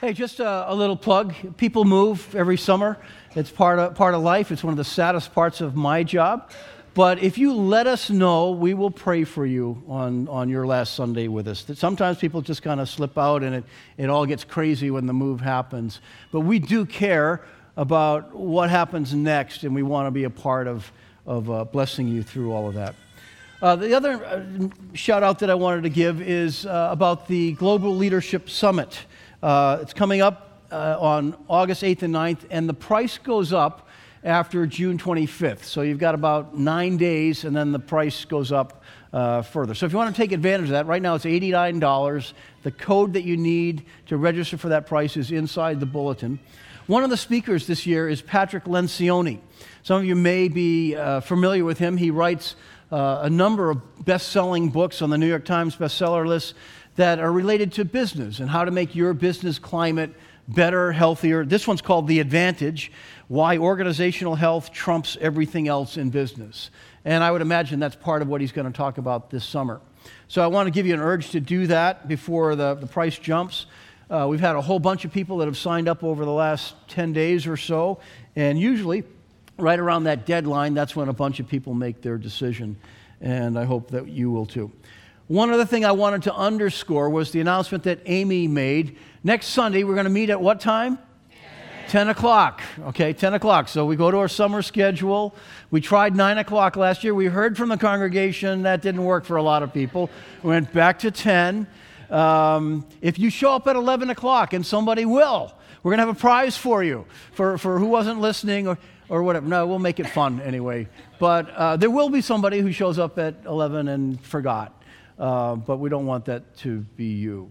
Hey, just a, a, little plug. People move every summer. It's part of, part of life. It's one of the saddest parts of my job. But if you let us know, we will pray for you on, on your last Sunday with us. Sometimes people just kind of slip out and it, it all gets crazy when the move happens. But we do care about what happens next, and we want to be a part of, of uh, blessing you through all of that. Uh, the other uh, shout out that I wanted to give is uh, about the Global Leadership Summit. Uh, it's coming up uh, on August 8th and 9th, and the price goes up after June 25th. So you've got about nine days, and then the price goes up uh, further. So if you want to take advantage of that, right now it's $89. The code that you need to register for that price is inside the bulletin. One of the speakers this year is Patrick Lencioni. Some of you may be uh, familiar with him. He writes uh, a number of best selling books on the New York Times bestseller list that are related to business and how to make your business climate better, healthier. This one's called The Advantage Why Organizational Health Trumps Everything Else in Business. And I would imagine that's part of what he's going to talk about this summer. So I want to give you an urge to do that before the, the price jumps. Uh, we've had a whole bunch of people that have signed up over the last 10 days or so. And usually, right around that deadline, that's when a bunch of people make their decision. And I hope that you will too. One other thing I wanted to underscore was the announcement that Amy made. Next Sunday, we're going to meet at what time? 10 o'clock. Okay, 10 o'clock. So we go to our summer schedule. We tried 9 o'clock last year. We heard from the congregation that didn't work for a lot of people. We went back to 10. Um, if you show up at 11 o'clock, and somebody will, we're going to have a prize for you for, for who wasn't listening or, or whatever. No, we'll make it fun anyway. But uh, there will be somebody who shows up at 11 and forgot uh, but we don't want that to be you.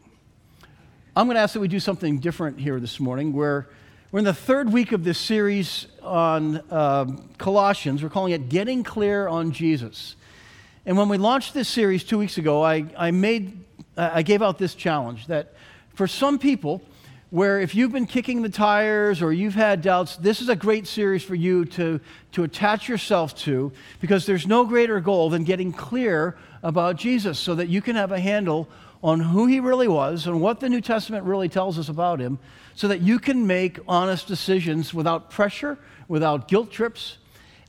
I'm going to ask that we do something different here this morning. We're, we're in the third week of this series on uh, Colossians. We're calling it Getting Clear on Jesus. And when we launched this series two weeks ago, I, I, made, I gave out this challenge that for some people, where if you've been kicking the tires or you've had doubts, this is a great series for you to, to attach yourself to because there's no greater goal than getting clear about Jesus so that you can have a handle on who he really was and what the New Testament really tells us about him so that you can make honest decisions without pressure, without guilt trips.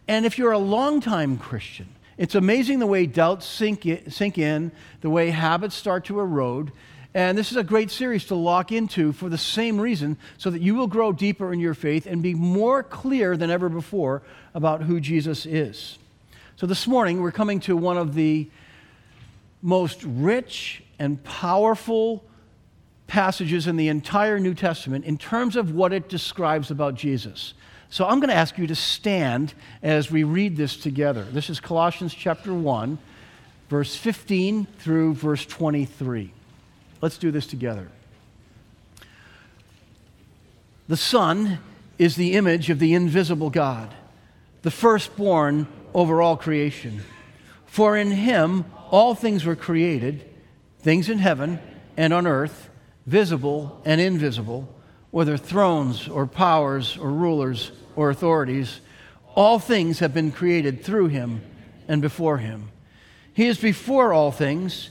And if you're a longtime Christian, it's amazing the way doubts sink in, sink in the way habits start to erode and this is a great series to lock into for the same reason, so that you will grow deeper in your faith and be more clear than ever before about who Jesus is. So this morning, we're coming to one of the most rich and powerful passages in the entire New Testament in terms of what it describes about Jesus. So I'm going to ask you to stand as we read this together. This is Colossians chapter 1, verse 15 through verse 23. Let's do this together. The Son is the image of the invisible God, the firstborn over all creation. For in him all things were created, things in heaven and on earth, visible and invisible, whether thrones or powers or rulers or authorities. All things have been created through him and before him. He is before all things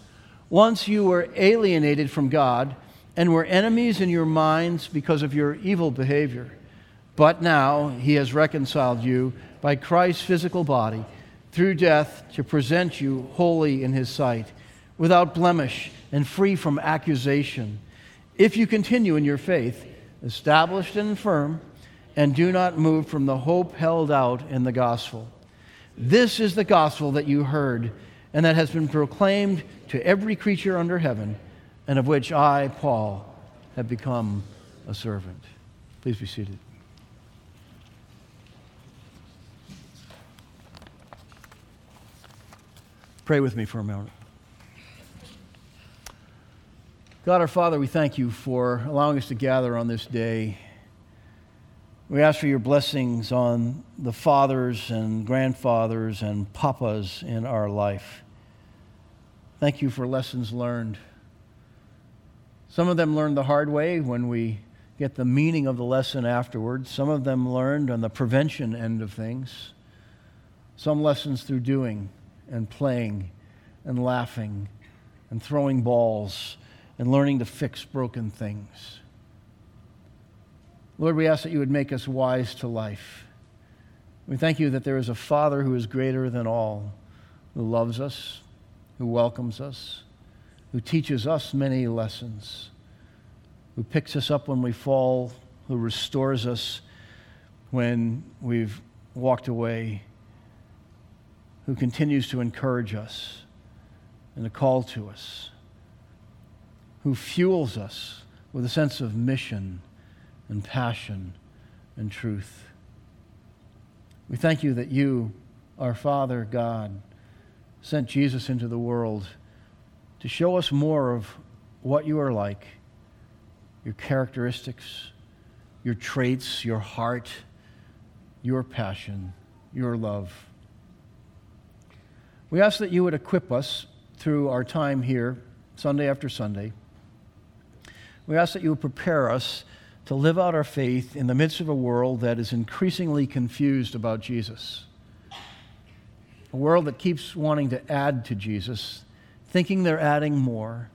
Once you were alienated from God and were enemies in your minds because of your evil behavior. But now he has reconciled you by Christ's physical body through death to present you holy in his sight, without blemish and free from accusation. If you continue in your faith, established and firm, and do not move from the hope held out in the gospel. This is the gospel that you heard and that has been proclaimed to every creature under heaven, and of which I, Paul, have become a servant. Please be seated. Pray with me for a moment. God our Father, we thank you for allowing us to gather on this day We ask for your blessings on the fathers and grandfathers and papas in our life. Thank you for lessons learned. Some of them learned the hard way when we get the meaning of the lesson afterwards. Some of them learned on the prevention end of things. Some lessons through doing and playing and laughing and throwing balls and learning to fix broken things. Lord, we ask that you would make us wise to life. We thank you that there is a Father who is greater than all, who loves us, who welcomes us, who teaches us many lessons, who picks us up when we fall, who restores us when we've walked away, who continues to encourage us and to call to us, who fuels us with a sense of mission and passion and truth. We thank you that you, our Father God, sent Jesus into the world to show us more of what you are like, your characteristics, your traits, your heart, your passion, your love. We ask that you would equip us through our time here, Sunday after Sunday. We ask that you would prepare us to live out our faith in the midst of a world that is increasingly confused about Jesus. A world that keeps wanting to add to Jesus, thinking they're adding more,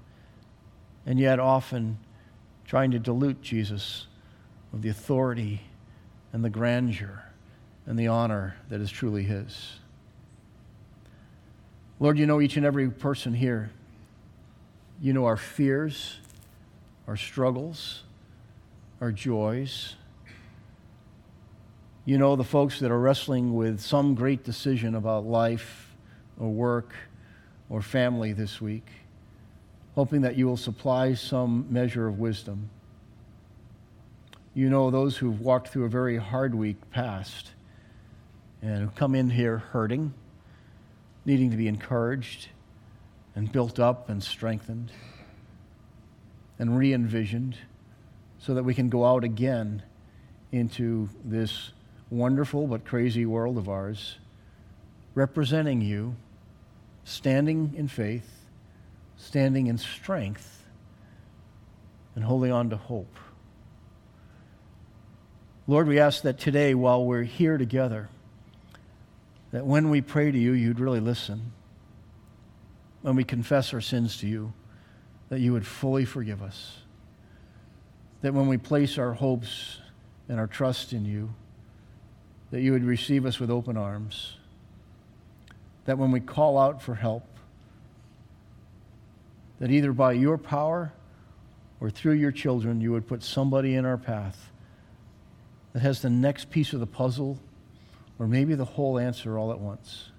and yet often trying to dilute Jesus of the authority and the grandeur and the honor that is truly His. Lord, you know each and every person here. You know our fears, our struggles, our joys. You know, the folks that are wrestling with some great decision about life or work or family this week, hoping that you will supply some measure of wisdom. You know those who've walked through a very hard week past and who come in here hurting, needing to be encouraged and built up and strengthened and re envisioned so that we can go out again into this wonderful but crazy world of ours, representing you, standing in faith, standing in strength, and holding on to hope. Lord, we ask that today, while we're here together, that when we pray to you, you'd really listen. When we confess our sins to you, that you would fully forgive us that when we place our hopes and our trust in you, that you would receive us with open arms. That when we call out for help, that either by your power or through your children, you would put somebody in our path that has the next piece of the puzzle or maybe the whole answer all at once.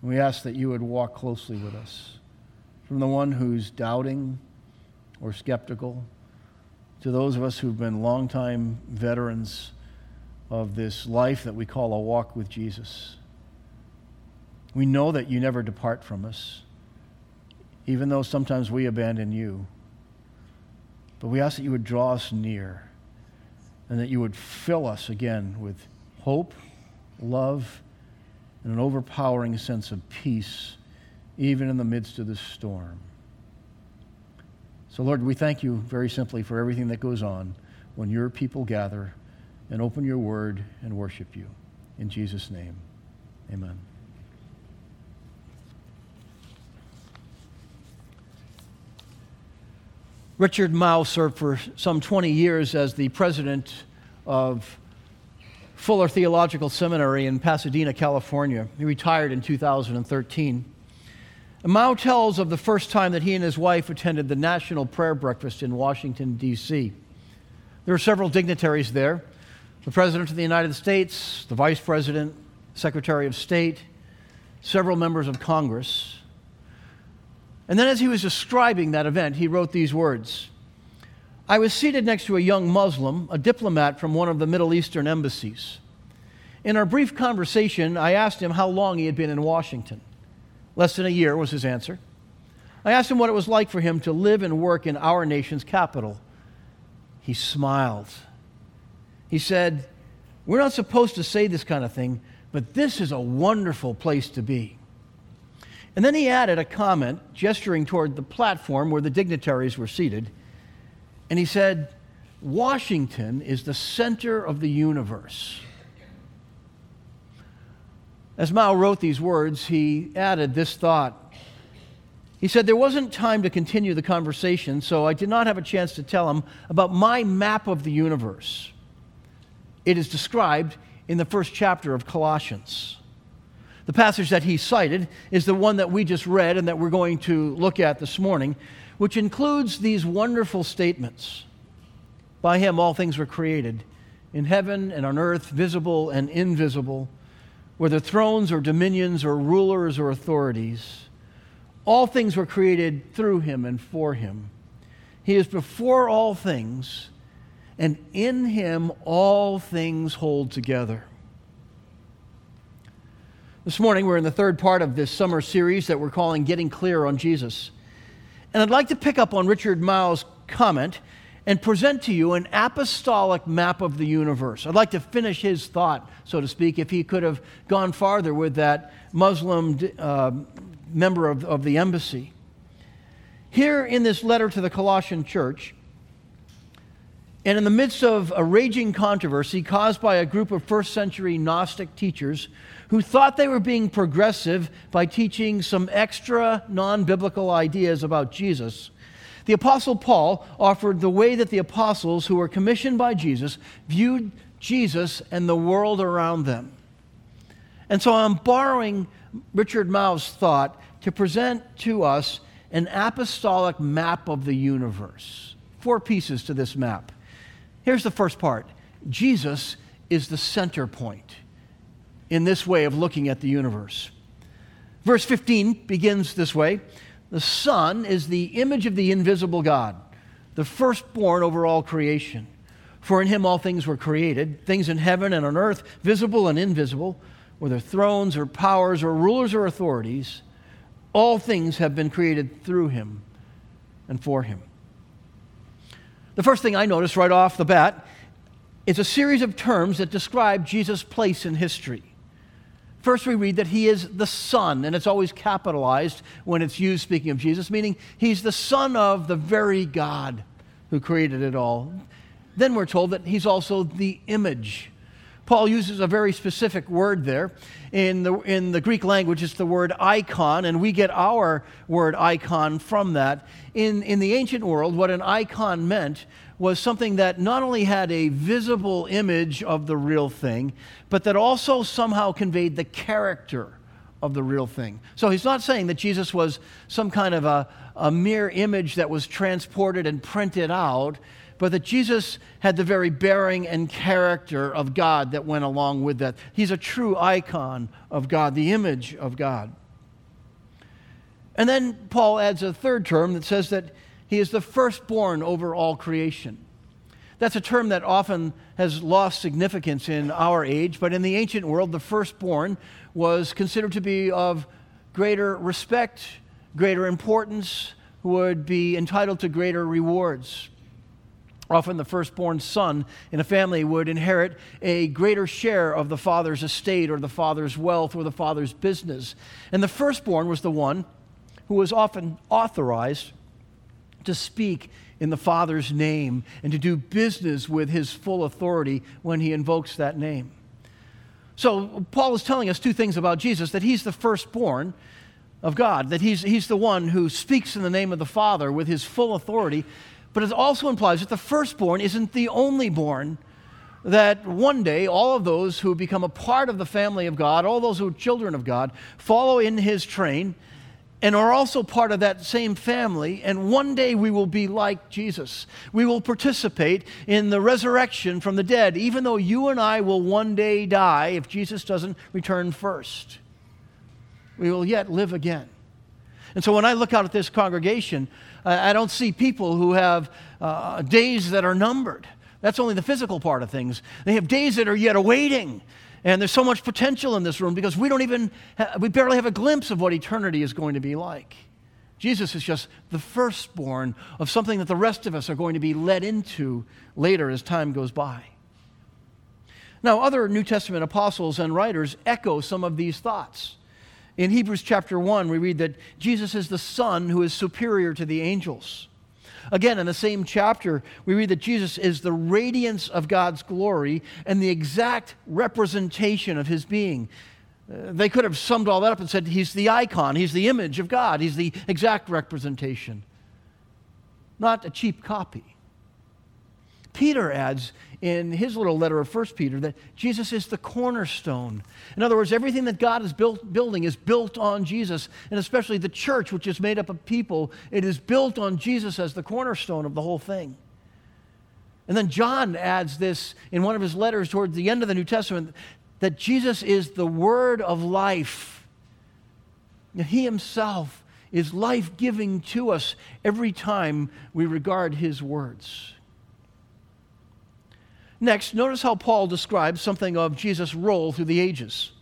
We ask that you would walk closely with us. From the one who's doubting, or skeptical, to those of us who've been longtime veterans of this life that we call a walk with Jesus. We know that you never depart from us, even though sometimes we abandon you. But we ask that you would draw us near and that you would fill us again with hope, love, and an overpowering sense of peace, even in the midst of the storm. So, Lord, we thank you very simply for everything that goes on when your people gather and open your word and worship you. In Jesus' name, amen. Richard Mouw served for some 20 years as the president of Fuller Theological Seminary in Pasadena, California. He retired in 2013. Mouw tells of the first time that he and his wife attended the National Prayer Breakfast in Washington, D.C. There were several dignitaries there the President of the United States, the Vice President, Secretary of State, several members of Congress. And then, as he was describing that event, he wrote these words I was seated next to a young Muslim, a diplomat from one of the Middle Eastern embassies. In our brief conversation, I asked him how long he had been in Washington. Less than a year was his answer. I asked him what it was like for him to live and work in our nation's capital. He smiled He said, We're not supposed to say this kind of thing, but this is a wonderful place to be. And then he added a comment, gesturing toward the platform where the dignitaries were seated. And he said, Washington is the center of the universe. As Mouw wrote these words, he added this thought. He said, There wasn't time to continue the conversation, so I did not have a chance to tell him about my map of the universe. It is described in the first chapter of Colossians. The passage that he cited is the one that we just read and that we're going to look at this morning, which includes these wonderful statements. By him, all things were created, in heaven and on earth, visible and invisible whether thrones or dominions or rulers or authorities. All things were created through him and for him. He is before all things, and in him all things hold together. This morning, we're in the third part of this summer series that we're calling Getting Clear on Jesus. And I'd like to pick up on Richard Mouw's comment and present to you an apostolic map of the universe. I'd like to finish his thought, so to speak, if he could have gone farther with that Muslim uh, member of, of the embassy. Here in this letter to the Colossian church, and in the midst of a raging controversy caused by a group of first century Gnostic teachers who thought they were being progressive by teaching some extra non biblical ideas about Jesus, the Apostle Paul offered the way that the apostles who were commissioned by Jesus viewed Jesus and the world around them. And so I'm borrowing Richard Mouw's thought to present to us an apostolic map of the universe. Four pieces to this map. Here's the first part Jesus is the center point in this way of looking at the universe. Verse 15 begins this way the Son is the image of the invisible God, the firstborn over all creation. For in him all things were created, things in heaven and on earth, visible and invisible, whether thrones or powers or rulers or authorities. All things have been created through him and for him. The first thing I notice right off the bat is a series of terms that describe Jesus' place in history. First, we read that he is the Son, and it's always capitalized when it's used speaking of Jesus, meaning he's the Son of the very God who created it all. Then we're told that he's also the image. Paul uses a very specific word there. In the, in the Greek language, it's the word icon, and we get our word icon from that. In, in the ancient world, what an icon meant was something that not only had a visible image of the real thing, but that also somehow conveyed the character of the real thing. So he's not saying that Jesus was some kind of a, a mere image that was transported and printed out, but that Jesus had the very bearing and character of God that went along with that. He's a true icon of God, the image of God. And then Paul adds a third term that says that he is the firstborn over all creation. That's a term that often has lost significance in our age, but in the ancient world, the firstborn was considered to be of greater respect, greater importance, would be entitled to greater rewards. Often, the firstborn son in a family would inherit a greater share of the father's estate or the father's wealth or the father's business. And the firstborn was the one who was often authorized to speak in the Father's name and to do business with his full authority when he invokes that name. So, Paul is telling us two things about Jesus that he's the firstborn of God, that he's, he's the one who speaks in the name of the Father with his full authority, but it also implies that the firstborn isn't the only born. That one day, all of those who become a part of the family of God, all those who are children of God, follow in his train and are also part of that same family. And one day we will be like Jesus. We will participate in the resurrection from the dead, even though you and I will one day die if Jesus doesn't return first. We will yet live again. And so when I look out at this congregation, I don't see people who have uh, days that are numbered. That's only the physical part of things. They have days that are yet awaiting. And there's so much potential in this room because we don't even, we barely have a glimpse of what eternity is going to be like. Jesus is just the firstborn of something that the rest of us are going to be led into later as time goes by. Now, other New Testament apostles and writers echo some of these thoughts. In Hebrews chapter 1, we read that Jesus is the Son who is superior to the angels. Again, in the same chapter, we read that Jesus is the radiance of God's glory and the exact representation of his being. Uh, they could have summed all that up and said he's the icon, he's the image of God, he's the exact representation, not a cheap copy. Peter adds in his little letter of 1 Peter that Jesus is the cornerstone. In other words, everything that God is built, building is built on Jesus, and especially the church, which is made up of people, it is built on Jesus as the cornerstone of the whole thing. And then John adds this in one of his letters towards the end of the New Testament that Jesus is the word of life. And he himself is life giving to us every time we regard his words. Next, notice how Paul describes something of Jesus' role through the ages.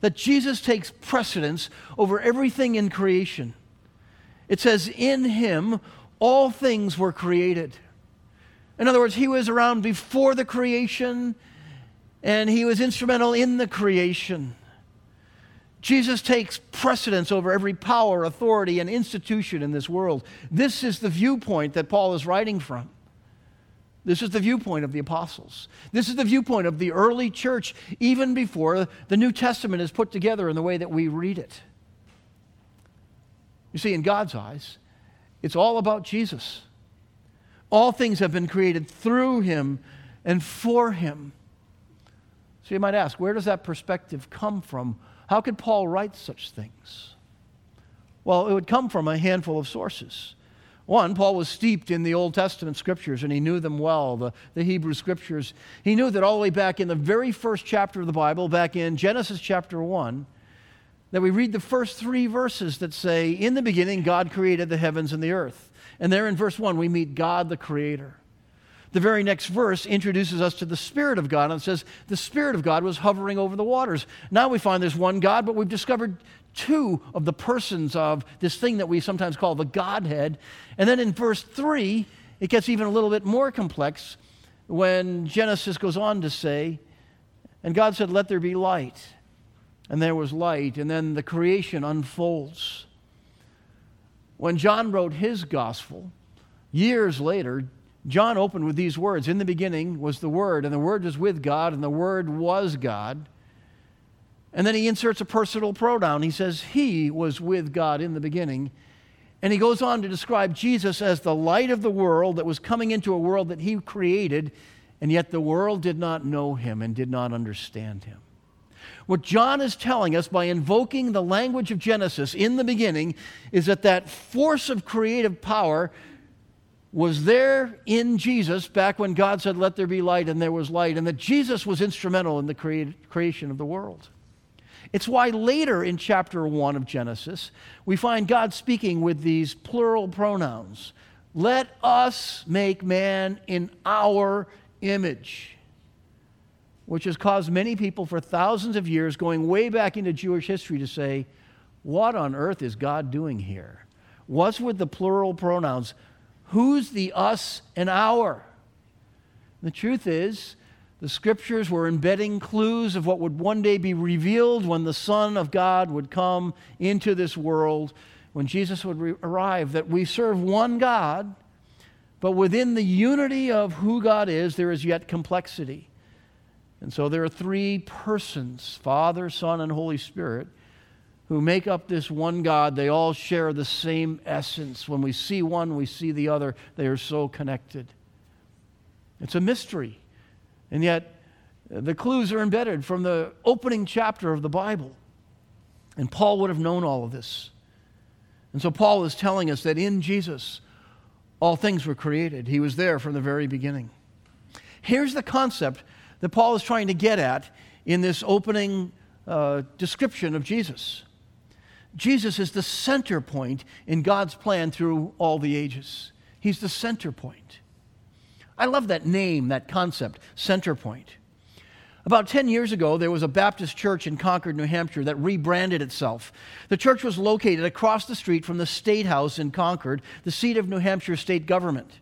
That Jesus takes precedence over everything in creation. It says, In him all things were created. In other words, he was around before the creation and he was instrumental in the creation. Jesus takes precedence over every power, authority, and institution in this world. This is the viewpoint that Paul is writing from. This is the viewpoint of the apostles. This is the viewpoint of the early church, even before the New Testament is put together in the way that we read it. You see, in God's eyes, it's all about Jesus. All things have been created through him and for him. So you might ask, where does that perspective come from? How could Paul write such things? Well, it would come from a handful of sources. One, Paul was steeped in the Old Testament scriptures and he knew them well, the, the Hebrew scriptures. He knew that all the way back in the very first chapter of the Bible, back in Genesis chapter 1, that we read the first three verses that say, In the beginning, God created the heavens and the earth. And there in verse 1, we meet God the Creator. The very next verse introduces us to the Spirit of God and says, The Spirit of God was hovering over the waters. Now we find there's one God, but we've discovered two of the persons of this thing that we sometimes call the Godhead. And then in verse 3, it gets even a little bit more complex when Genesis goes on to say, And God said, Let there be light. And there was light. And then the creation unfolds. When John wrote his gospel, years later, John opened with these words In the beginning was the Word, and the Word was with God, and the Word was God. And then he inserts a personal pronoun. He says, He was with God in the beginning. And he goes on to describe Jesus as the light of the world that was coming into a world that he created, and yet the world did not know him and did not understand him. What John is telling us by invoking the language of Genesis in the beginning is that that force of creative power was there in Jesus back when God said, Let there be light, and there was light, and that Jesus was instrumental in the creation of the world. It's why later in chapter 1 of Genesis, we find God speaking with these plural pronouns. Let us make man in our image, which has caused many people for thousands of years, going way back into Jewish history, to say, What on earth is God doing here? What's with the plural pronouns? Who's the us and our? The truth is, the scriptures were embedding clues of what would one day be revealed when the Son of God would come into this world, when Jesus would re- arrive, that we serve one God, but within the unity of who God is, there is yet complexity. And so there are three persons Father, Son, and Holy Spirit who make up this one God. They all share the same essence. When we see one, we see the other. They are so connected. It's a mystery. And yet, the clues are embedded from the opening chapter of the Bible. And Paul would have known all of this. And so Paul is telling us that in Jesus, all things were created. He was there from the very beginning. Here's the concept that Paul is trying to get at in this opening uh, description of Jesus Jesus is the center point in God's plan through all the ages. He's the center point. I love that name, that concept, center point. About 10 years ago, there was a Baptist church in Concord, New Hampshire that rebranded itself. The church was located across the street from the State House in Concord, the seat of New Hampshire state government.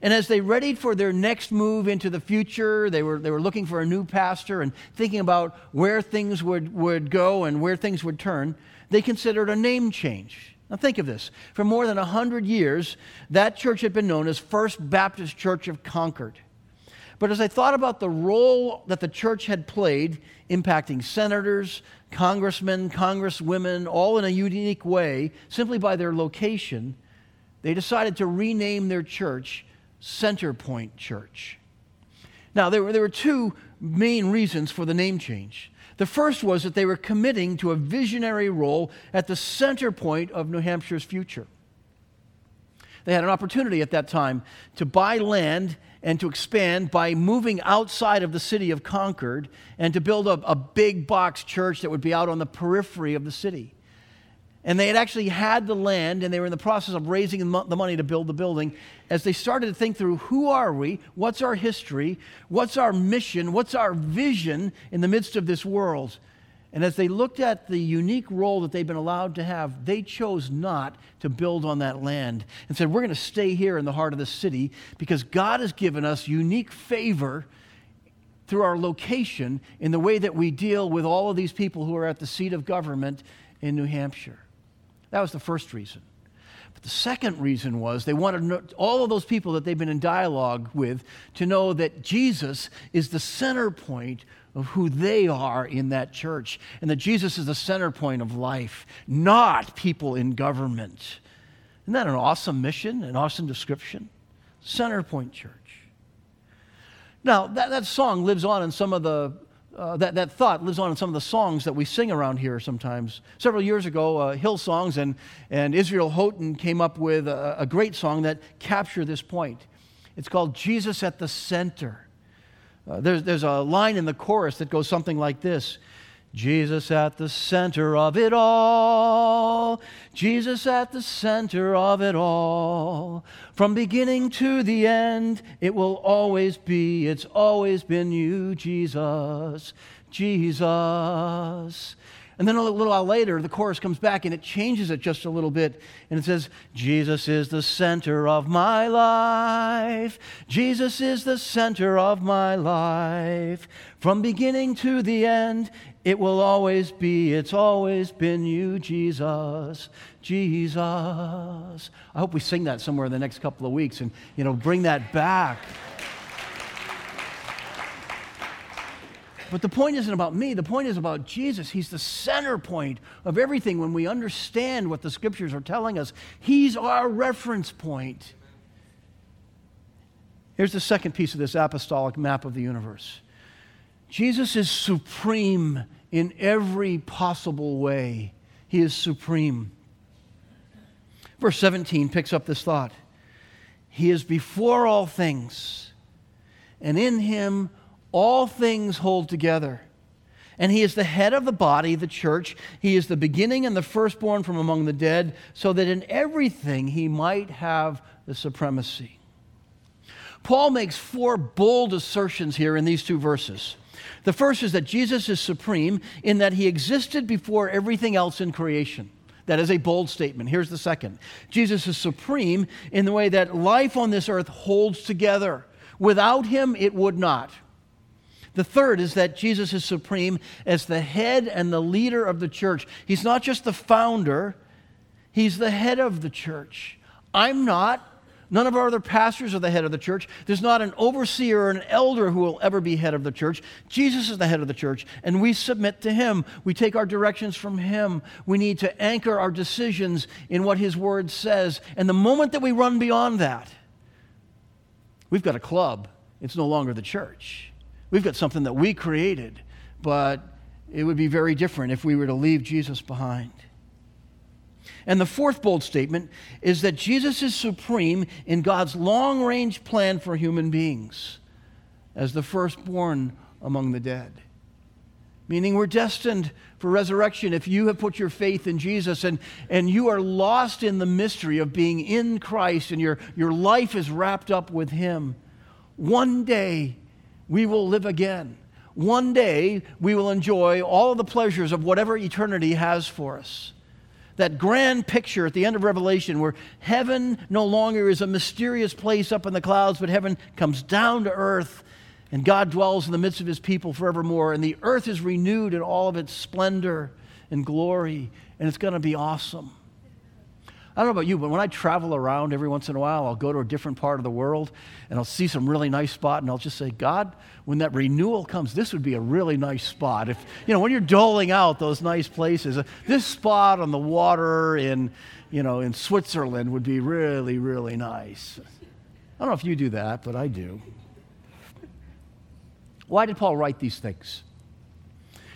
And as they readied for their next move into the future, they were, they were looking for a new pastor and thinking about where things would, would go and where things would turn, they considered a name change. Now, think of this. For more than 100 years, that church had been known as First Baptist Church of Concord. But as I thought about the role that the church had played impacting senators, congressmen, congresswomen, all in a unique way, simply by their location, they decided to rename their church Centerpoint Church. Now, there were, there were two main reasons for the name change. The first was that they were committing to a visionary role at the center point of New Hampshire's future. They had an opportunity at that time to buy land and to expand by moving outside of the city of Concord and to build a, a big box church that would be out on the periphery of the city. And they had actually had the land and they were in the process of raising the money to build the building. As they started to think through who are we? What's our history? What's our mission? What's our vision in the midst of this world? And as they looked at the unique role that they've been allowed to have, they chose not to build on that land and said, We're going to stay here in the heart of the city because God has given us unique favor through our location in the way that we deal with all of these people who are at the seat of government in New Hampshire. That was the first reason. But the second reason was they wanted all of those people that they've been in dialogue with to know that Jesus is the center point of who they are in that church, and that Jesus is the center point of life, not people in government. Isn't that an awesome mission, an awesome description? Center Point Church. Now, that, that song lives on in some of the uh, that, that thought lives on in some of the songs that we sing around here sometimes. Several years ago, uh, Hillsongs and, and Israel Houghton came up with a, a great song that captured this point. It's called Jesus at the Center. Uh, there's, there's a line in the chorus that goes something like this Jesus at the center of it all. Jesus at the center of it all. From beginning to the end, it will always be, it's always been you, Jesus. Jesus. And then a little while later, the chorus comes back and it changes it just a little bit. And it says, Jesus is the center of my life. Jesus is the center of my life. From beginning to the end, it will always be, it's always been you, Jesus, Jesus. I hope we sing that somewhere in the next couple of weeks and, you know, bring that back. But the point isn't about me. The point is about Jesus. He's the center point of everything when we understand what the scriptures are telling us. He's our reference point. Here's the second piece of this apostolic map of the universe Jesus is supreme in every possible way. He is supreme. Verse 17 picks up this thought He is before all things, and in Him all things hold together. And he is the head of the body, the church. He is the beginning and the firstborn from among the dead, so that in everything he might have the supremacy. Paul makes four bold assertions here in these two verses. The first is that Jesus is supreme in that he existed before everything else in creation. That is a bold statement. Here's the second Jesus is supreme in the way that life on this earth holds together. Without him, it would not. The third is that Jesus is supreme as the head and the leader of the church. He's not just the founder, he's the head of the church. I'm not. None of our other pastors are the head of the church. There's not an overseer or an elder who will ever be head of the church. Jesus is the head of the church, and we submit to him. We take our directions from him. We need to anchor our decisions in what his word says. And the moment that we run beyond that, we've got a club. It's no longer the church. We've got something that we created, but it would be very different if we were to leave Jesus behind. And the fourth bold statement is that Jesus is supreme in God's long range plan for human beings as the firstborn among the dead. Meaning, we're destined for resurrection if you have put your faith in Jesus and, and you are lost in the mystery of being in Christ and your, your life is wrapped up with Him. One day, we will live again. One day, we will enjoy all the pleasures of whatever eternity has for us. That grand picture at the end of Revelation where heaven no longer is a mysterious place up in the clouds, but heaven comes down to earth and God dwells in the midst of his people forevermore. And the earth is renewed in all of its splendor and glory, and it's going to be awesome. I don't know about you, but when I travel around every once in a while, I'll go to a different part of the world and I'll see some really nice spot and I'll just say, God, when that renewal comes, this would be a really nice spot. If, you know, when you're doling out those nice places, uh, this spot on the water in, you know, in Switzerland would be really, really nice. I don't know if you do that, but I do. Why did Paul write these things?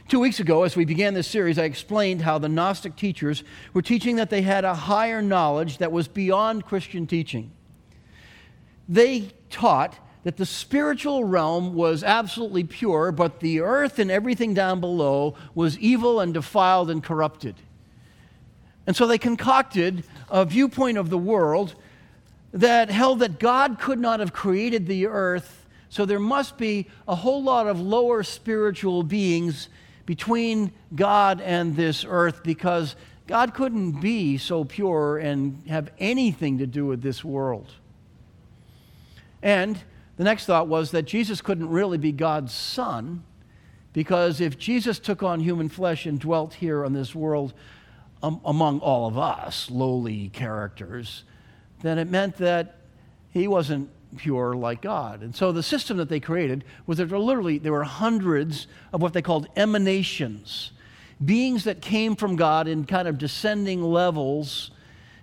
Two weeks ago, as we began this series, I explained how the Gnostic teachers were teaching that they had a higher knowledge that was beyond Christian teaching. They taught that the spiritual realm was absolutely pure, but the earth and everything down below was evil and defiled and corrupted. And so they concocted a viewpoint of the world that held that God could not have created the earth, so there must be a whole lot of lower spiritual beings between God and this earth because God couldn't be so pure and have anything to do with this world. And the next thought was that Jesus couldn't really be God's son because if Jesus took on human flesh and dwelt here on this world um, among all of us, lowly characters, then it meant that he wasn't pure like God. And so the system that they created was that there literally there were hundreds of what they called emanations, beings that came from God in kind of descending levels.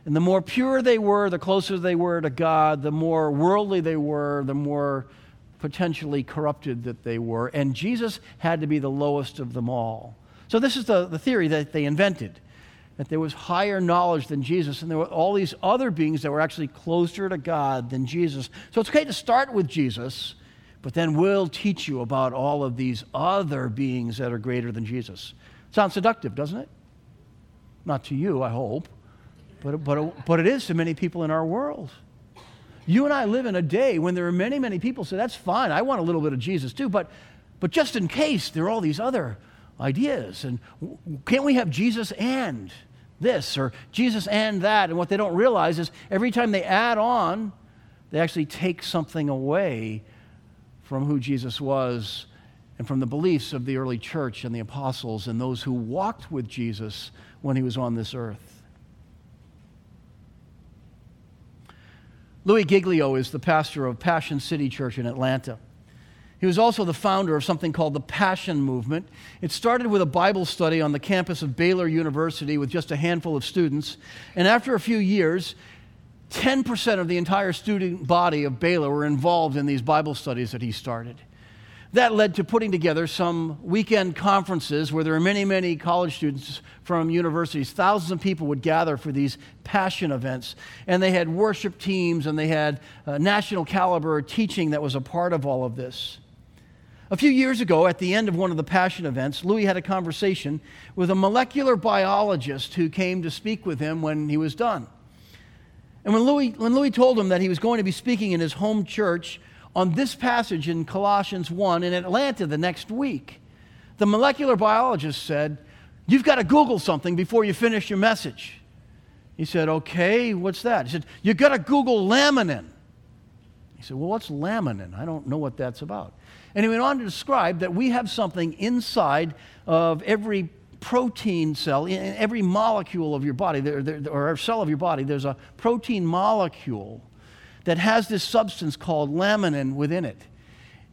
And the more pure they were, the closer they were to God, the more worldly they were, the more potentially corrupted that they were. And Jesus had to be the lowest of them all. So, this is the, the theory that they invented that there was higher knowledge than Jesus, and there were all these other beings that were actually closer to God than Jesus. So it's okay to start with Jesus, but then we'll teach you about all of these other beings that are greater than Jesus. Sounds seductive, doesn't it? Not to you, I hope, but, but, but it is to many people in our world. You and I live in a day when there are many, many people say, that's fine, I want a little bit of Jesus too, but, but just in case there are all these other ideas. And can't we have Jesus and this or Jesus and that? And what they don't realize is every time they add on, they actually take something away from who Jesus was and from the beliefs of the early church and the apostles and those who walked with Jesus when he was on this earth. Louis Giglio is the pastor of Passion City Church in Atlanta. He was also the founder of something called the Passion Movement. It started with a Bible study on the campus of Baylor University with just a handful of students. And after a few years, 10% of the entire student body of Baylor were involved in these Bible studies that he started. That led to putting together some weekend conferences where there were many, many college students from universities. Thousands of people would gather for these passion events. And they had worship teams and they had uh, national caliber teaching that was a part of all of this. A few years ago, at the end of one of the Passion events, Louis had a conversation with a molecular biologist who came to speak with him when he was done. And when Louis, when Louis told him that he was going to be speaking in his home church on this passage in Colossians 1 in Atlanta the next week, the molecular biologist said, You've got to Google something before you finish your message. He said, Okay, what's that? He said, You've got to Google laminin. He said, Well, what's laminin? I don't know what that's about. And he went on to describe that we have something inside of every protein cell, in every molecule of your body, or cell of your body, there's a protein molecule that has this substance called laminin within it.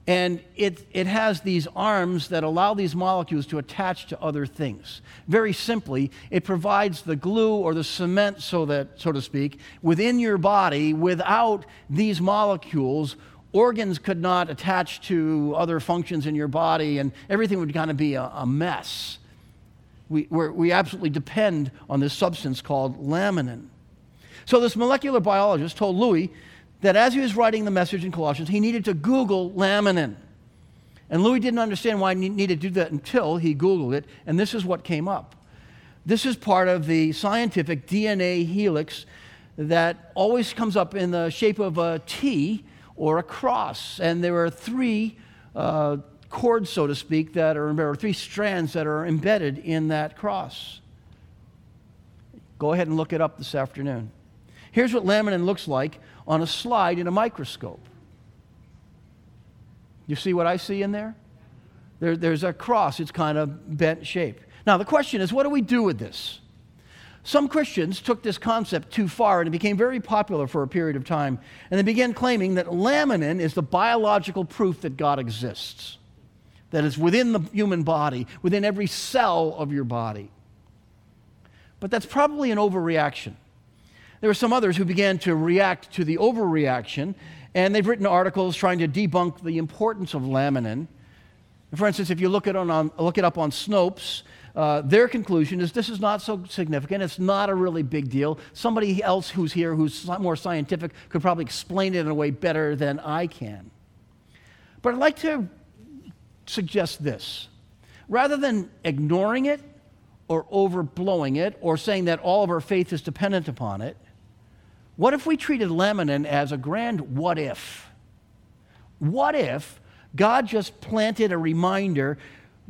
And it, it has these arms that allow these molecules to attach to other things. Very simply, it provides the glue or the cement, so, that, so to speak, within your body. Without these molecules, organs could not attach to other functions in your body, and everything would kind of be a, a mess. We, we absolutely depend on this substance called laminin. So, this molecular biologist told Louis that as he was writing the message in Colossians, he needed to Google laminin. And Louis didn't understand why he needed to do that until he Googled it, and this is what came up. This is part of the scientific DNA helix that always comes up in the shape of a T or a cross. And there are three uh, cords, so to speak, that are, or three strands that are embedded in that cross. Go ahead and look it up this afternoon. Here's what laminin looks like on a slide in a microscope. You see what I see in there? there there's a cross, it's kind of bent shape. Now, the question is what do we do with this? Some Christians took this concept too far and it became very popular for a period of time. And they began claiming that laminin is the biological proof that God exists, that is within the human body, within every cell of your body. But that's probably an overreaction. There were some others who began to react to the overreaction, and they've written articles trying to debunk the importance of laminin. For instance, if you look it, on, look it up on Snopes, uh, their conclusion is this is not so significant. It's not a really big deal. Somebody else who's here who's more scientific could probably explain it in a way better than I can. But I'd like to suggest this. Rather than ignoring it or overblowing it or saying that all of our faith is dependent upon it, what if we treated laminin as a grand what if? What if God just planted a reminder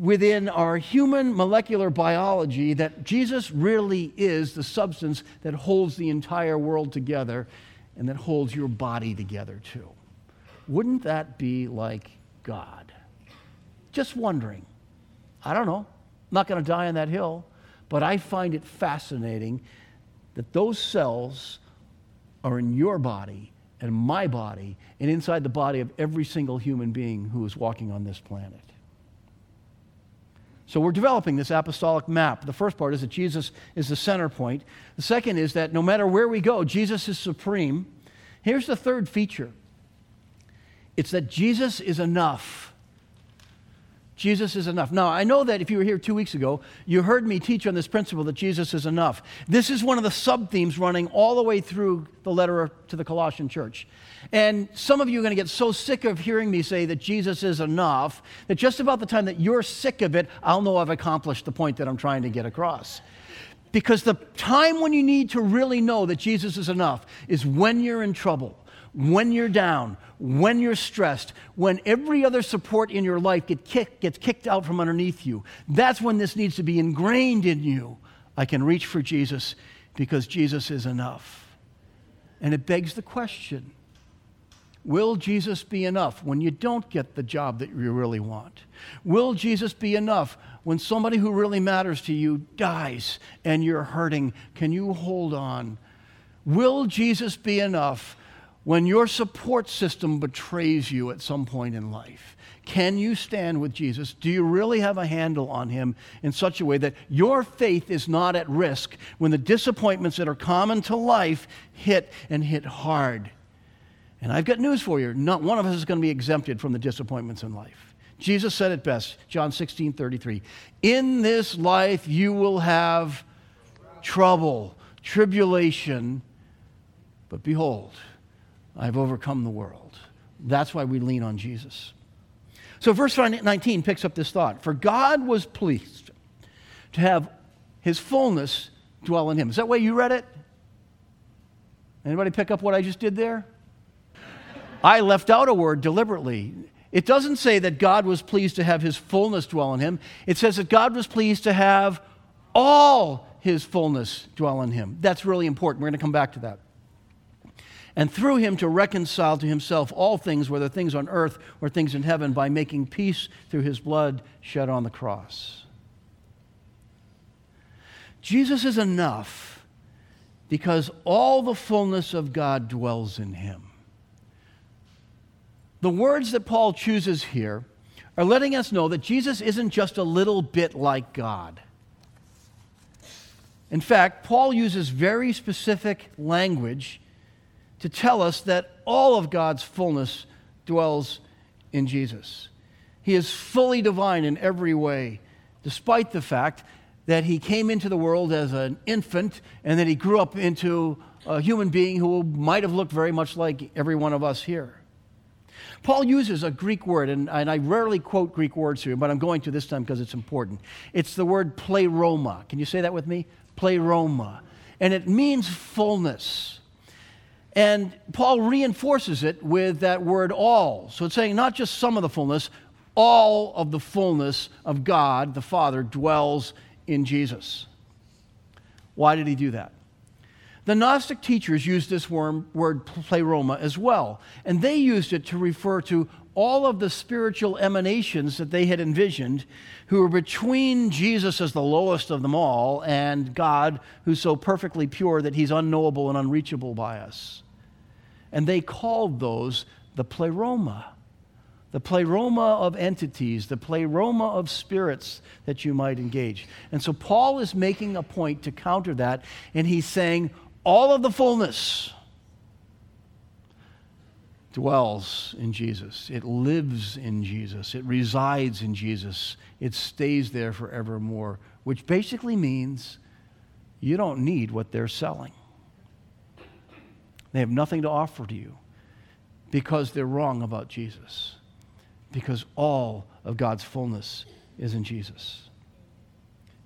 within our human molecular biology that Jesus really is the substance that holds the entire world together and that holds your body together too? Wouldn't that be like God? Just wondering. I don't know. I'm not going to die on that hill, but I find it fascinating that those cells are in your body and my body and inside the body of every single human being who is walking on this planet. So we're developing this apostolic map. The first part is that Jesus is the center point. The second is that no matter where we go, Jesus is supreme. Here's the third feature it's that Jesus is enough. Jesus is enough. Now, I know that if you were here two weeks ago, you heard me teach on this principle that Jesus is enough. This is one of the sub themes running all the way through the letter to the Colossian church. And some of you are going to get so sick of hearing me say that Jesus is enough that just about the time that you're sick of it, I'll know I've accomplished the point that I'm trying to get across. Because the time when you need to really know that Jesus is enough is when you're in trouble when you're down, when you're stressed, when every other support in your life get kick, gets kicked out from underneath you. That's when this needs to be ingrained in you. I can reach for Jesus because Jesus is enough. And it begs the question Will Jesus be enough when you don't get the job that you really want? Will Jesus be enough when somebody who really matters to you dies and you're hurting? Can you hold on? Will Jesus be enough when your support system betrays you at some point in life? Can you stand with Jesus? Do you really have a handle on him in such a way that your faith is not at risk when the disappointments that are common to life hit and hit hard? And I've got news for you. Not one of us is going to be exempted from the disappointments in life. Jesus said it best, John 16, 33. In this life you will have trouble, tribulation, but behold, I've overcome the world. That's why we lean on Jesus. So, verse 19 picks up this thought For God was pleased to have his fullness dwell in him. Is that way you read it? Anybody pick up what I just did there? I left out a word deliberately. It doesn't say that God was pleased to have his fullness dwell in him. It says that God was pleased to have all his fullness dwell in him. That's really important. We're going to come back to that and through him to reconcile to himself all things, whether things on earth or things in heaven, by making peace through his blood shed on the cross. Jesus is enough because all the fullness of God dwells in him. The words that Paul chooses here are letting us know that Jesus isn't just a little bit like God. In fact, Paul uses very specific language to tell us that all of God's fullness dwells in Jesus. He is fully divine in every way, despite the fact that he came into the world as an infant and that he grew up into a human being who might have looked very much like every one of us here. Paul uses a Greek word, and, and I rarely quote Greek words here, but I'm going to this time because it's important. It's the word pleroma. Can you say that with me? Pleroma. And it means fullness. And Paul reinforces it with that word all. So it's saying not just some of the fullness, all of the fullness of God, the Father, dwells in Jesus. Why did he do that? The Gnostic teachers used this word pleroma as well, and they used it to refer to all of the spiritual emanations that they had envisioned who were between Jesus as the lowest of them all and God, who's so perfectly pure that he's unknowable and unreachable by us. And they called those the pleroma the pleroma of entities, the pleroma of spirits that you might engage. And so Paul is making a point to counter that, and he's saying all of the fullness dwells in Jesus. It lives in Jesus. It resides in Jesus. It stays there forevermore, which basically means you don't need what they're selling. They have nothing to offer to you because they're wrong about Jesus because all of God's fullness is in Jesus.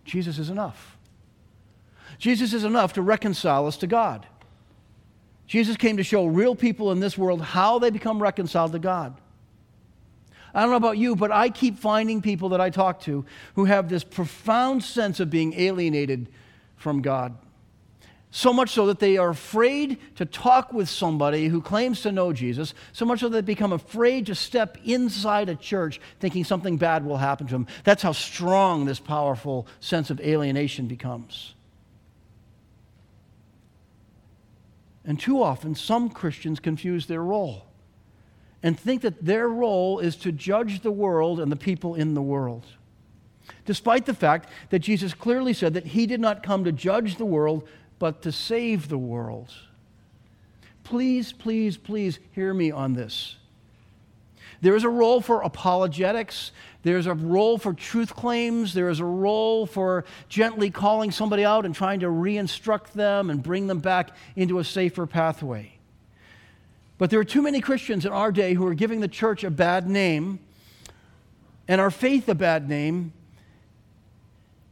Jesus is enough. Jesus is enough to reconcile us to God. Jesus came to show real people in this world how they become reconciled to God. I don't know about you, but I keep finding people that I talk to who have this profound sense of being alienated from God. So much so that they are afraid to talk with somebody who claims to know Jesus, so much so that they become afraid to step inside a church thinking something bad will happen to them. That's how strong this powerful sense of alienation becomes. And too often, some Christians confuse their role and think that their role is to judge the world and the people in the world. Despite the fact that Jesus clearly said that he did not come to judge the world, but to save the world. Please, please, please hear me on this. There is a role for apologetics. There's a role for truth claims. There is a role for gently calling somebody out and trying to re-instruct them and bring them back into a safer pathway. But there are too many Christians in our day who are giving the church a bad name and our faith a bad name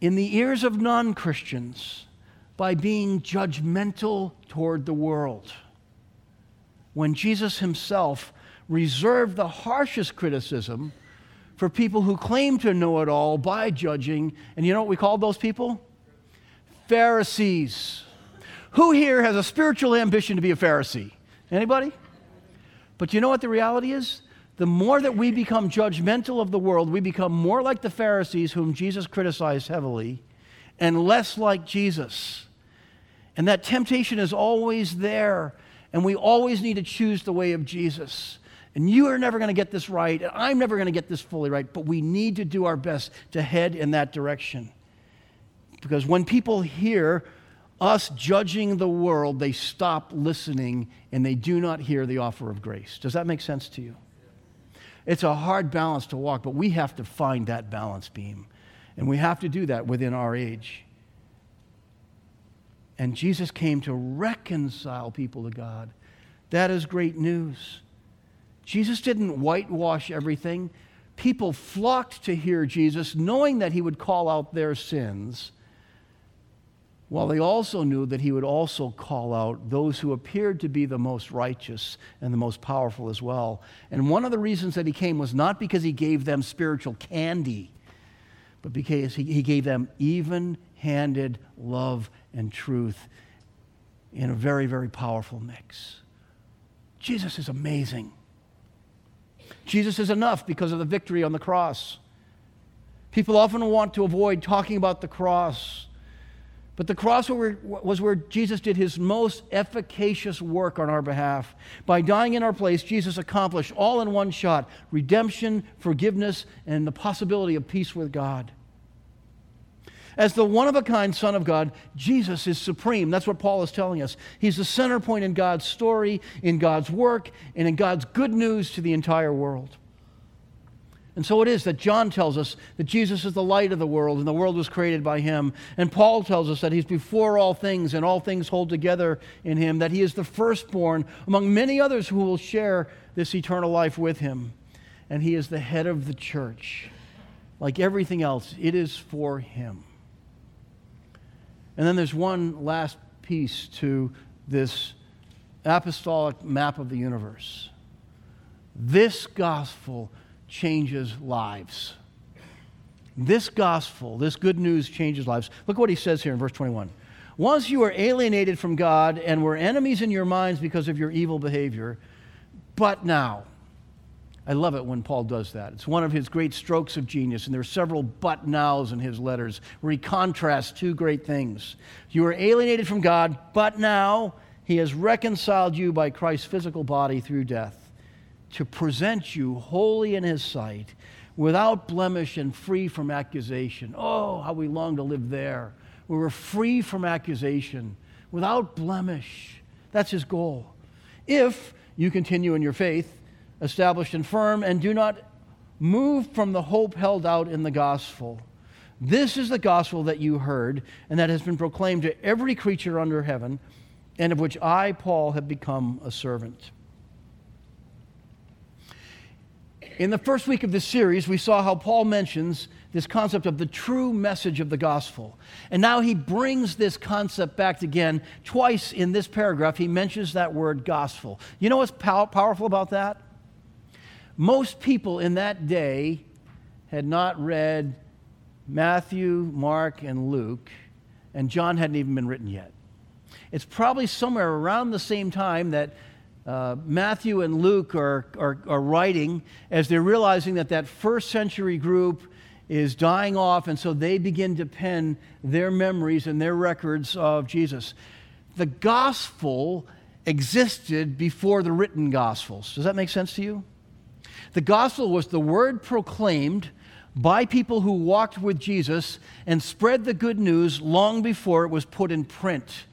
in the ears of non Christians by being judgmental toward the world. When Jesus himself reserved the harshest criticism for people who claim to know it all by judging, and you know what we called those people? Pharisees. Who here has a spiritual ambition to be a Pharisee? Anybody? But you know what the reality is? The more that we become judgmental of the world, we become more like the Pharisees, whom Jesus criticized heavily, and less like Jesus. And that temptation is always there, and we always need to choose the way of Jesus. And you are never going to get this right, and I'm never going to get this fully right, but we need to do our best to head in that direction. Because when people hear us judging the world, they stop listening and they do not hear the offer of grace. Does that make sense to you? It's a hard balance to walk, but we have to find that balance beam. And we have to do that within our age. And Jesus came to reconcile people to God. That is great news. Jesus didn't whitewash everything. People flocked to hear Jesus, knowing that he would call out their sins, while they also knew that he would also call out those who appeared to be the most righteous and the most powerful as well. And one of the reasons that he came was not because he gave them spiritual candy, but because he, gave them even handed love and truth in a very, very powerful mix. Jesus is amazing. Jesus is enough because of the victory on the cross. People often want to avoid talking about the cross, but the cross was where Jesus did his most efficacious work on our behalf. By dying in our place, Jesus accomplished all in one shot redemption, forgiveness, and the possibility of peace with God. As the one of a kind Son of God, Jesus is supreme. That's what Paul is telling us. He's the center point in God's story, in God's work, and in God's good news to the entire world. And so it is that John tells us that Jesus is the light of the world and the world was created by him. And Paul tells us that he's before all things and all things hold together in him, that he is the firstborn among many others who will share this eternal life with him. And he is the head of the church. Like everything else, it is for him. And then there's one last piece to this apostolic map of the universe. This gospel changes lives. This gospel, this good news changes lives. Look what he says here in verse 21. Once you were alienated from God and were enemies in your minds because of your evil behavior, but now. I love it when Paul does that. It's one of his great strokes of genius, and there are several but nows in his letters where he contrasts two great things. You were alienated from God, but now he has reconciled you by Christ's physical body through death to present you holy in his sight, without blemish and free from accusation. Oh, how we long to live there. We were free from accusation, without blemish. That's his goal. If you continue in your faith, established and firm, and do not move from the hope held out in the gospel. This is the gospel that you heard and that has been proclaimed to every creature under heaven, and of which I, Paul, have become a servant. In the first week of this series, we saw how Paul mentions this concept of the true message of the gospel. And now he brings this concept back again. Twice in this paragraph, he mentions that word gospel. You know what's pow- powerful about that? Most people in that day had not read Matthew, Mark, and Luke, and John hadn't even been written yet. It's probably somewhere around the same time that uh, Matthew and Luke are, are, are writing as they're realizing that that first century group is dying off, and so they begin to pen their memories and their records of Jesus. The gospel existed before the written gospels. Does that make sense to you? The gospel was the word proclaimed by people who walked with Jesus and spread the good news long before it was put in print,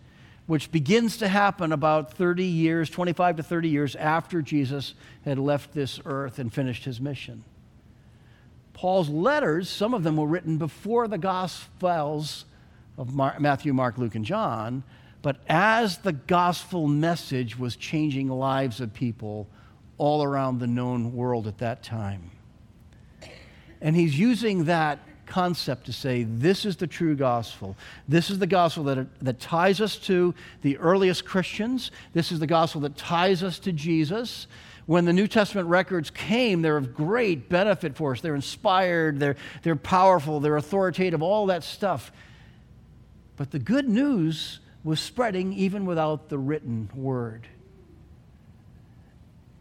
which begins to happen about 30 years, 25 to 30 years after Jesus had left this earth and finished his mission. Paul's letters, some of them were written before the Gospels of Matthew, Mark, Luke, and John, but as the gospel message was changing lives of people all around the known world at that time. And he's using that concept to say this is the true gospel. This is the gospel that, that ties us to the earliest Christians. This is the gospel that ties us to Jesus. When the New Testament records came, they're of great benefit for us. They're inspired, they're, they're powerful, they're authoritative, all that stuff. But the good news was spreading even without the written word.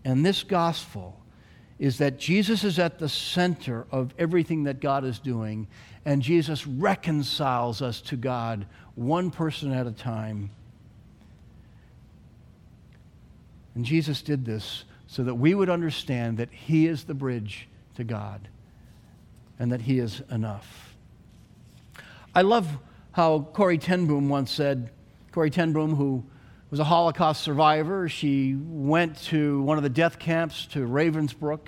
And this gospel is that Jesus is at the center of everything that God is doing, and Jesus reconciles us to God one person at a time. And Jesus did this so that we would understand that He is the bridge to God and that He is enough. I love how Corrie ten Boom once said, Corrie ten Boom, who was a Holocaust survivor. She went to one of the death camps to Ravensbrück.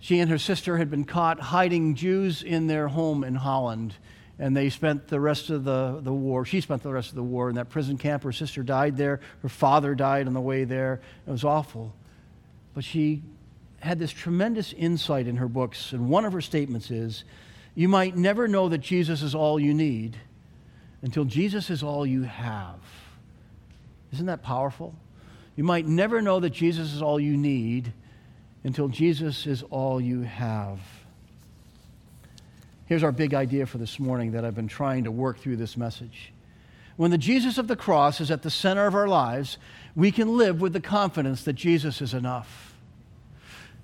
She and her sister had been caught hiding Jews in their home in Holland, and they spent the rest of the, the war. She spent the rest of the war in that prison camp. Her sister died there. Her father died on the way there. It was awful. But she had this tremendous insight in her books, and one of her statements is You might never know that Jesus is all you need until Jesus is all you have. Isn't that powerful? You might never know that Jesus is all you need until Jesus is all you have. Here's our big idea for this morning that I've been trying to work through this message. When the Jesus of the cross is at the center of our lives, we can live with the confidence that Jesus is enough.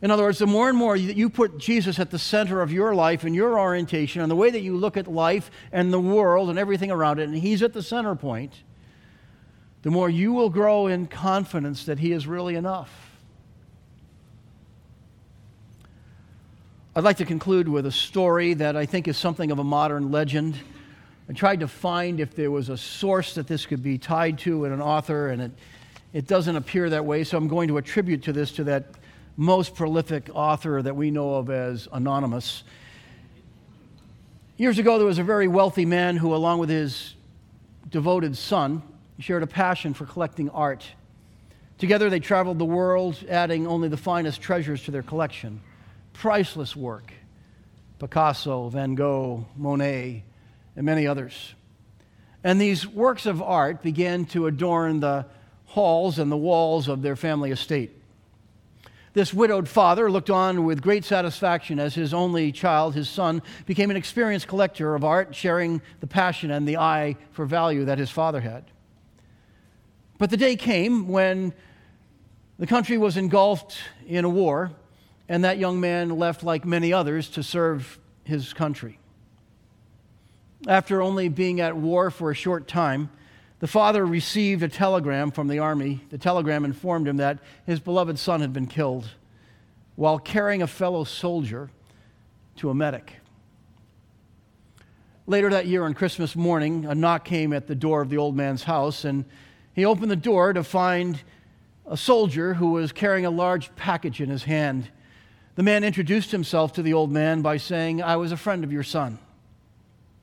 In other words, the more and more you put Jesus at the center of your life and your orientation and the way that you look at life and the world and everything around it, and He's at the center point, the more you will grow in confidence that He is really enough. I'd like to conclude with a story that I think is something of a modern legend. I tried to find if there was a source that this could be tied to and an author, and it, it doesn't appear that way, so I'm going to attribute to this to that most prolific author that we know of as Anonymous. Years ago, there was a very wealthy man who, along with his devoted son, shared a passion for collecting art. Together, they traveled the world, adding only the finest treasures to their collection. Priceless work Picasso, Van Gogh, Monet, and many others. And these works of art began to adorn the halls and the walls of their family estate. This widowed father looked on with great satisfaction as his only child, his son, became an experienced collector of art, sharing the passion and the eye for value that his father had. But the day came when the country was engulfed in a war, and that young man left, like many others, to serve his country. After only being at war for a short time, the father received a telegram from the army. The telegram informed him that his beloved son had been killed while carrying a fellow soldier to a medic. Later that year on Christmas morning, a knock came at the door of the old man's house, and he opened the door to find a soldier who was carrying a large package in his hand. The man introduced himself to the old man by saying, I was a friend of your son.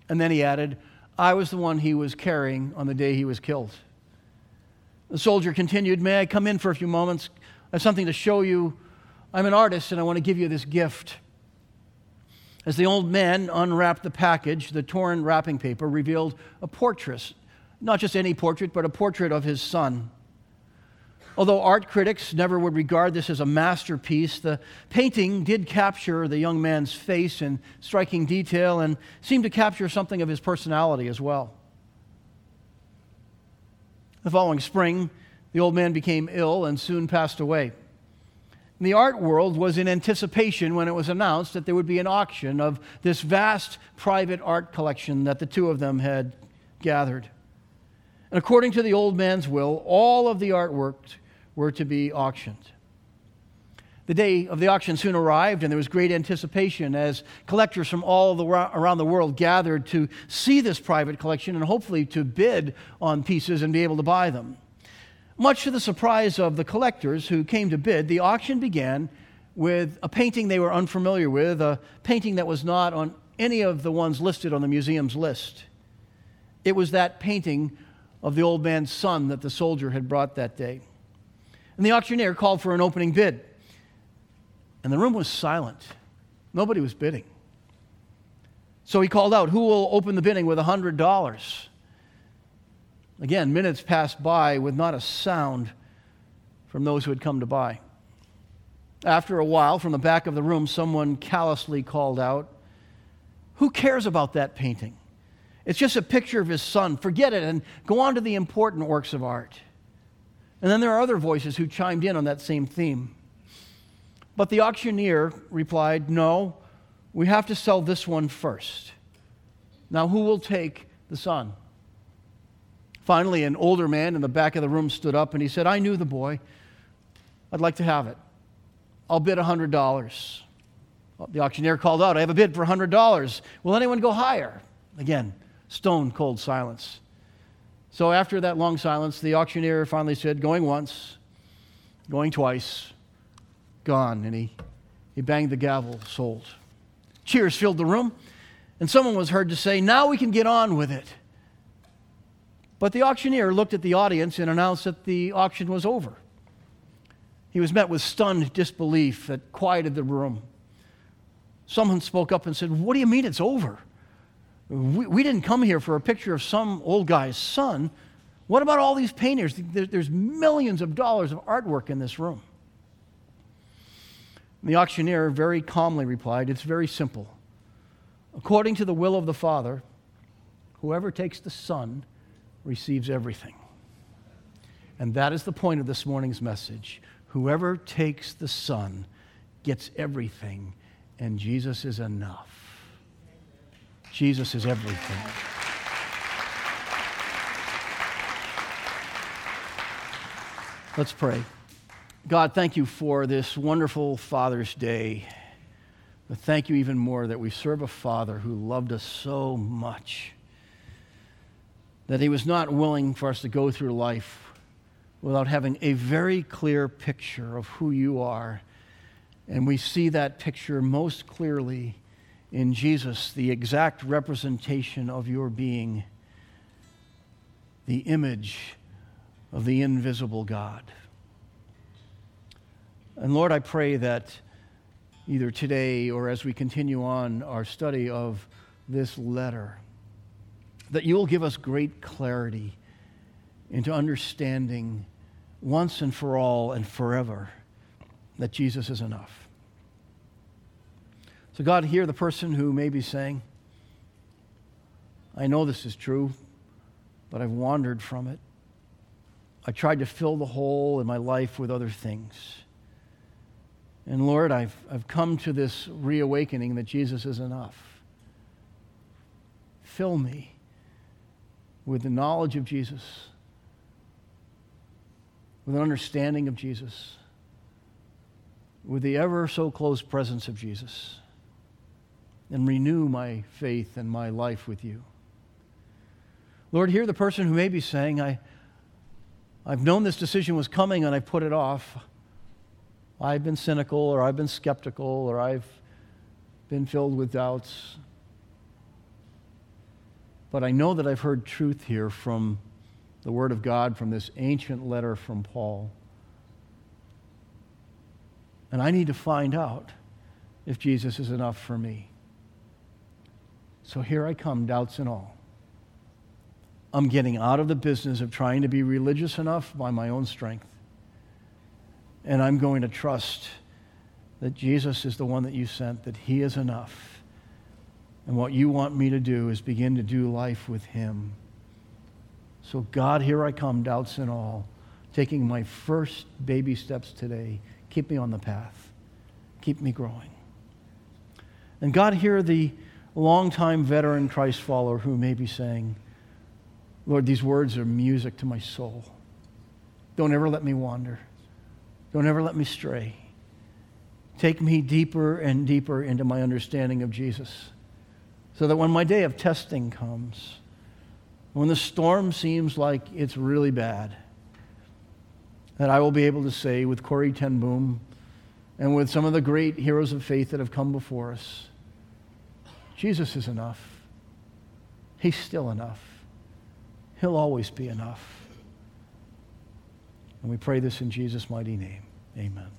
And then he added, I was the one he was carrying on the day he was killed. The soldier continued, May I come in for a few moments? I have something to show you. I'm an artist and I want to give you this gift. As the old man unwrapped the package, the torn wrapping paper revealed a portrait. Not just any portrait, but a portrait of his son. Although art critics never would regard this as a masterpiece, the painting did capture the young man's face in striking detail and seemed to capture something of his personality as well. The following spring, the old man became ill and soon passed away. The art world was in anticipation when it was announced that there would be an auction of this vast private art collection that the two of them had gathered. And according to the old man's will, all of the artwork were to be auctioned. The day of the auction soon arrived, and there was great anticipation as collectors from all the, around the world gathered to see this private collection and hopefully to bid on pieces and be able to buy them. Much to the surprise of the collectors who came to bid, the auction began with a painting they were unfamiliar with, a painting that was not on any of the ones listed on the museum's list. It was that painting of the old man's son that the soldier had brought that day. And the auctioneer called for an opening bid. And the room was silent. Nobody was bidding. So he called out, Who will open the bidding with $100? Again, minutes passed by with not a sound from those who had come to buy. After a while, from the back of the room, someone callously called out, Who cares about that painting? It's just a picture of his son. Forget it and go on to the important works of art. And then there are other voices who chimed in on that same theme. But the auctioneer replied, No, we have to sell this one first. Now, who will take the son? Finally, an older man in the back of the room stood up and he said, I knew the boy. I'd like to have it. I'll bid $100. Well, the auctioneer called out, I have a bid for $100. Will anyone go higher? Again, stone cold silence. So after that long silence, the auctioneer finally said, Going once, going twice, gone. And he, he banged the gavel, sold. Cheers filled the room, and someone was heard to say, Now we can get on with it. But the auctioneer looked at the audience and announced that the auction was over. He was met with stunned disbelief that quieted the room. Someone spoke up and said, What do you mean it's over? We, we didn't come here for a picture of some old guy's son. What about all these painters? there's millions of dollars of artwork in this room. And the auctioneer very calmly replied, It's very simple. According to the will of the Father, whoever takes the Son receives everything. And that is the point of this morning's message. Whoever takes the Son gets everything, and Jesus is enough. Jesus is everything. Let's pray. God, thank you for this wonderful Father's Day. But thank you even more that we serve a Father who loved us so much that he was not willing for us to go through life without having a very clear picture of who you are. And we see that picture most clearly in Jesus the exact representation of your being, the image of the invisible God. And Lord, I pray that either today or as we continue on our study of this letter, that you will give us great clarity into understanding once and for all and forever that Jesus is enough. So, God, hear the person who may be saying, I know this is true, but I've wandered from it. I tried to fill the hole in my life with other things. And Lord, I've, I've come to this reawakening that Jesus is enough. Fill me with the knowledge of Jesus, with an understanding of Jesus, with the ever so close presence of Jesus, and renew my faith and my life with you. Lord, hear the person who may be saying, I, I've known this decision was coming and I put it off. I've been cynical or I've been skeptical or I've been filled with doubts. But I know that I've heard truth here from the Word of God, from this ancient letter from Paul. And I need to find out if Jesus is enough for me. So here I come, doubts and all. I'm getting out of the business of trying to be religious enough by my own strength. And I'm going to trust that Jesus is the one that you sent, that He is enough. And what you want me to do is begin to do life with Him. So, God, here I come, doubts and all, taking my first baby steps today. Keep me on the path, keep me growing. And God, hear the longtime veteran Christ follower who may be saying, Lord, these words are music to my soul. Don't ever let me wander. Don't ever let me stray. Take me deeper and deeper into my understanding of Jesus so that when my day of testing comes, when the storm seems like it's really bad, that I will be able to say with Corrie ten Boom and with some of the great heroes of faith that have come before us, Jesus is enough. He's still enough. He'll always be enough. And we pray this in Jesus' mighty name. Amen.